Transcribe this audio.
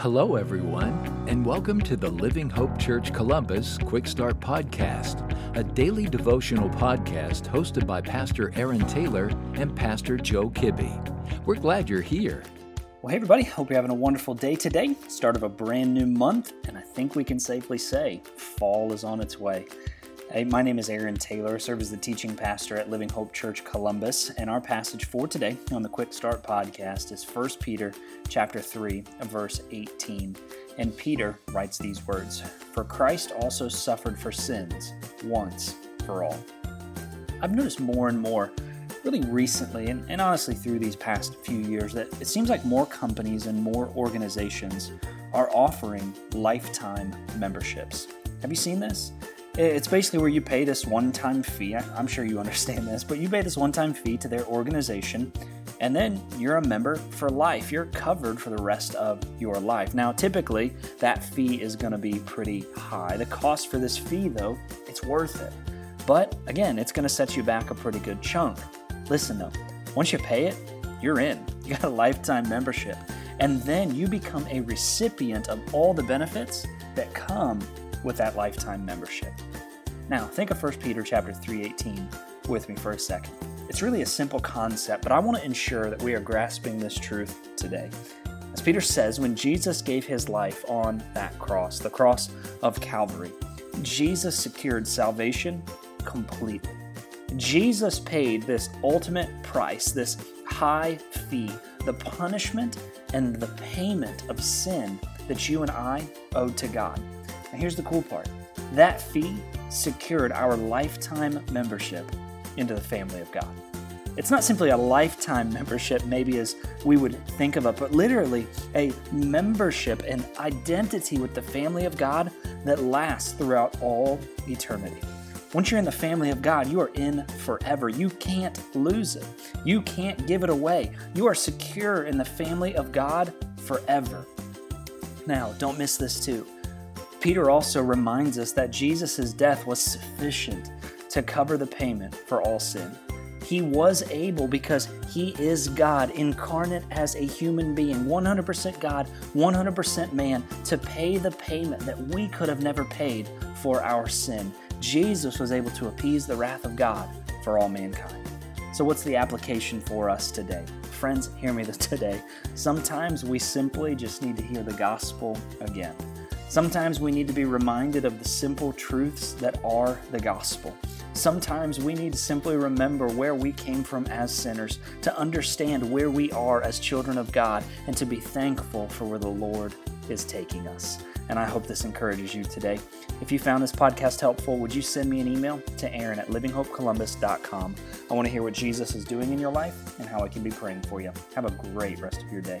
Hello, everyone, and welcome to the Living Hope Church Columbus Quick Start Podcast, a daily devotional podcast hosted by Pastor Aaron Taylor and Pastor Joe Kibbe. We're glad you're here. Well, hey, everybody, hope you're having a wonderful day today. Start of a brand new month, and I think we can safely say fall is on its way. Hey, my name is Aaron Taylor. I serve as the teaching pastor at Living Hope Church Columbus, and our passage for today on the Quick Start podcast is 1 Peter chapter 3, verse 18. And Peter writes these words, "For Christ also suffered for sins once for all." I've noticed more and more really recently, and, and honestly through these past few years, that it seems like more companies and more organizations are offering lifetime memberships. Have you seen this? It's basically where you pay this one time fee. I'm sure you understand this, but you pay this one time fee to their organization, and then you're a member for life. You're covered for the rest of your life. Now, typically, that fee is going to be pretty high. The cost for this fee, though, it's worth it. But again, it's going to set you back a pretty good chunk. Listen, though, once you pay it, you're in. You got a lifetime membership. And then you become a recipient of all the benefits that come with that lifetime membership. Now, think of 1 Peter chapter 3:18 with me for a second. It's really a simple concept, but I want to ensure that we are grasping this truth today. As Peter says, when Jesus gave his life on that cross, the cross of Calvary, Jesus secured salvation completely. Jesus paid this ultimate price, this high fee, the punishment and the payment of sin that you and I owed to God. Here's the cool part that fee secured our lifetime membership into the family of God. It's not simply a lifetime membership, maybe as we would think of it, but literally a membership and identity with the family of God that lasts throughout all eternity. Once you're in the family of God, you are in forever. You can't lose it. You can't give it away. You are secure in the family of God forever. Now, don't miss this too. Peter also reminds us that Jesus' death was sufficient to cover the payment for all sin. He was able because he is God, incarnate as a human being, 100% God, 100% man, to pay the payment that we could have never paid for our sin. Jesus was able to appease the wrath of God for all mankind. So, what's the application for us today? Friends, hear me today. Sometimes we simply just need to hear the gospel again. Sometimes we need to be reminded of the simple truths that are the gospel. Sometimes we need to simply remember where we came from as sinners, to understand where we are as children of God, and to be thankful for where the Lord is taking us. And I hope this encourages you today. If you found this podcast helpful, would you send me an email to Aaron at livinghopecolumbus.com? I want to hear what Jesus is doing in your life and how I can be praying for you. Have a great rest of your day.